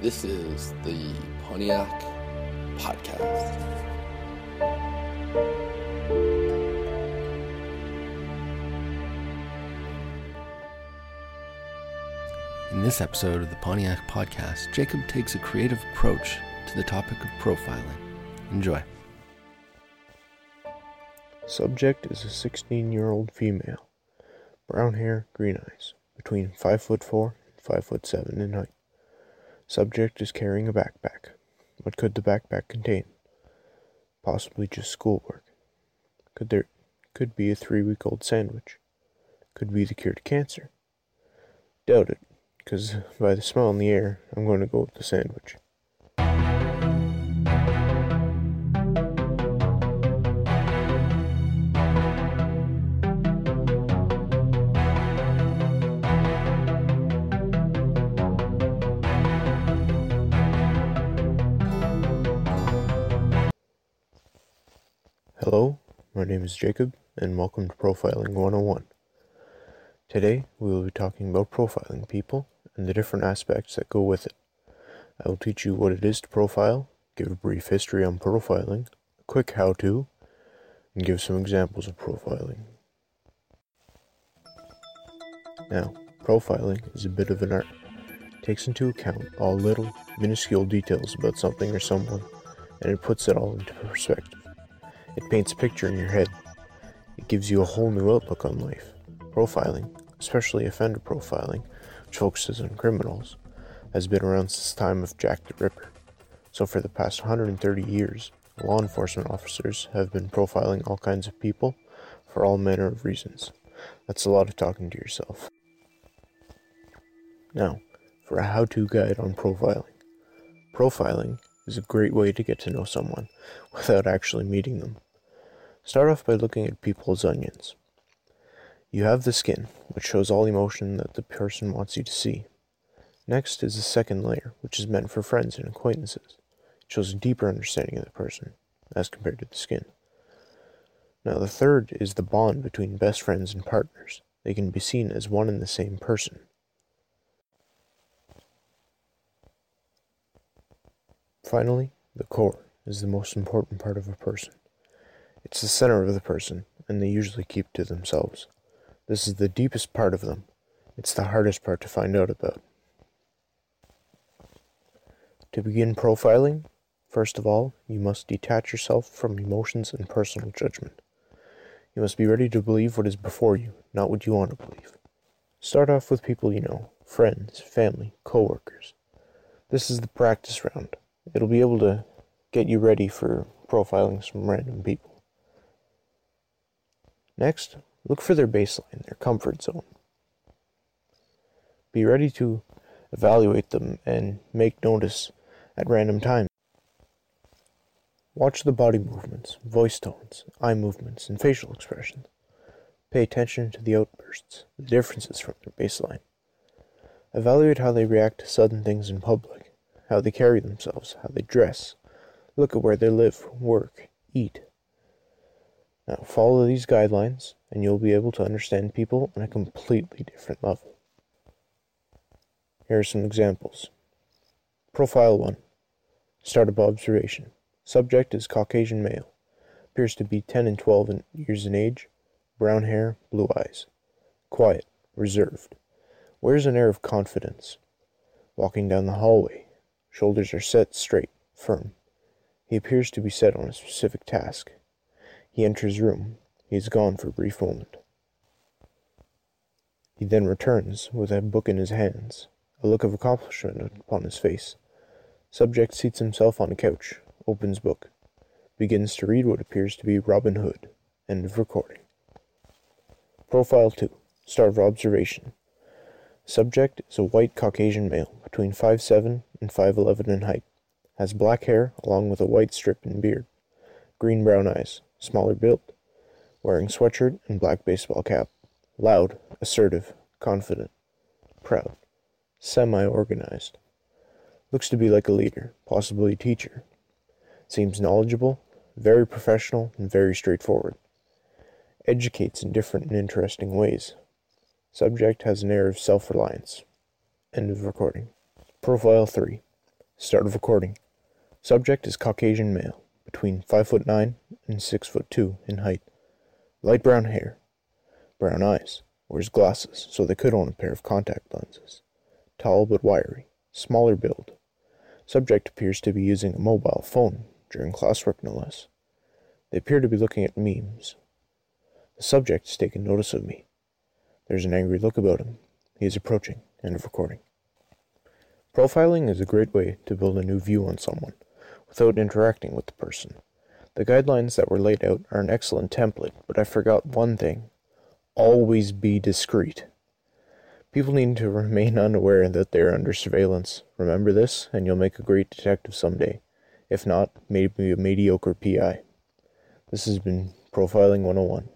This is the Pontiac Podcast. In this episode of the Pontiac Podcast, Jacob takes a creative approach to the topic of profiling. Enjoy. Subject is a 16 year old female. Brown hair, green eyes, between 5 foot 4 and 5 foot 7 in height. Subject is carrying a backpack. What could the backpack contain? Possibly just schoolwork. Could there could be a 3 week old sandwich? Could be the cure to cancer. Doubt it, because by the smell in the air, I'm going to go with the sandwich. Hello, my name is Jacob, and welcome to Profiling 101. Today, we will be talking about profiling people and the different aspects that go with it. I will teach you what it is to profile, give a brief history on profiling, a quick how to, and give some examples of profiling. Now, profiling is a bit of an art. It takes into account all little, minuscule details about something or someone, and it puts it all into perspective. It paints a picture in your head. It gives you a whole new outlook on life. Profiling, especially offender profiling, which focuses on criminals, has been around since the time of Jack the Ripper. So, for the past 130 years, law enforcement officers have been profiling all kinds of people for all manner of reasons. That's a lot of talking to yourself. Now, for a how to guide on profiling. Profiling is a great way to get to know someone without actually meeting them. Start off by looking at people as onions. You have the skin, which shows all emotion that the person wants you to see. Next is the second layer, which is meant for friends and acquaintances. It shows a deeper understanding of the person, as compared to the skin. Now, the third is the bond between best friends and partners. They can be seen as one and the same person. Finally, the core is the most important part of a person. It's the center of the person, and they usually keep to themselves. This is the deepest part of them. It's the hardest part to find out about. To begin profiling, first of all, you must detach yourself from emotions and personal judgment. You must be ready to believe what is before you, not what you want to believe. Start off with people you know, friends, family, coworkers. This is the practice round. It'll be able to get you ready for profiling some random people. Next, look for their baseline, their comfort zone. Be ready to evaluate them and make notice at random times. Watch the body movements, voice tones, eye movements, and facial expressions. Pay attention to the outbursts, the differences from their baseline. Evaluate how they react to sudden things in public, how they carry themselves, how they dress. Look at where they live, work, eat. Now, follow these guidelines, and you'll be able to understand people on a completely different level. Here are some examples. Profile 1 Start of observation. Subject is Caucasian male. Appears to be 10 and 12 years in age. Brown hair, blue eyes. Quiet, reserved. Wears an air of confidence. Walking down the hallway. Shoulders are set straight, firm. He appears to be set on a specific task. He enters room. He is gone for a brief moment. He then returns with a book in his hands, a look of accomplishment upon his face. Subject seats himself on a couch, opens book, begins to read what appears to be Robin Hood. End of recording. Profile 2. Start of observation. Subject is a white Caucasian male, between 5'7 and 5'11 in height. Has black hair along with a white strip and beard. Green brown eyes, smaller build. Wearing sweatshirt and black baseball cap. Loud, assertive, confident, proud, semi organized. Looks to be like a leader, possibly a teacher. Seems knowledgeable, very professional, and very straightforward. Educates in different and interesting ways. Subject has an air of self reliance. End of recording. Profile 3 Start of recording. Subject is Caucasian male, between 5 foot 9 and 6 foot 2 in height. Light brown hair, brown eyes, wears glasses, so they could own a pair of contact lenses. Tall but wiry, smaller build. Subject appears to be using a mobile phone during classwork, no less. They appear to be looking at memes. The subject has taken notice of me. There's an angry look about him. He is approaching. End of recording. Profiling is a great way to build a new view on someone without interacting with the person. The guidelines that were laid out are an excellent template, but I forgot one thing always be discreet. People need to remain unaware that they are under surveillance. Remember this, and you'll make a great detective someday. If not, maybe a mediocre PI. This has been Profiling 101.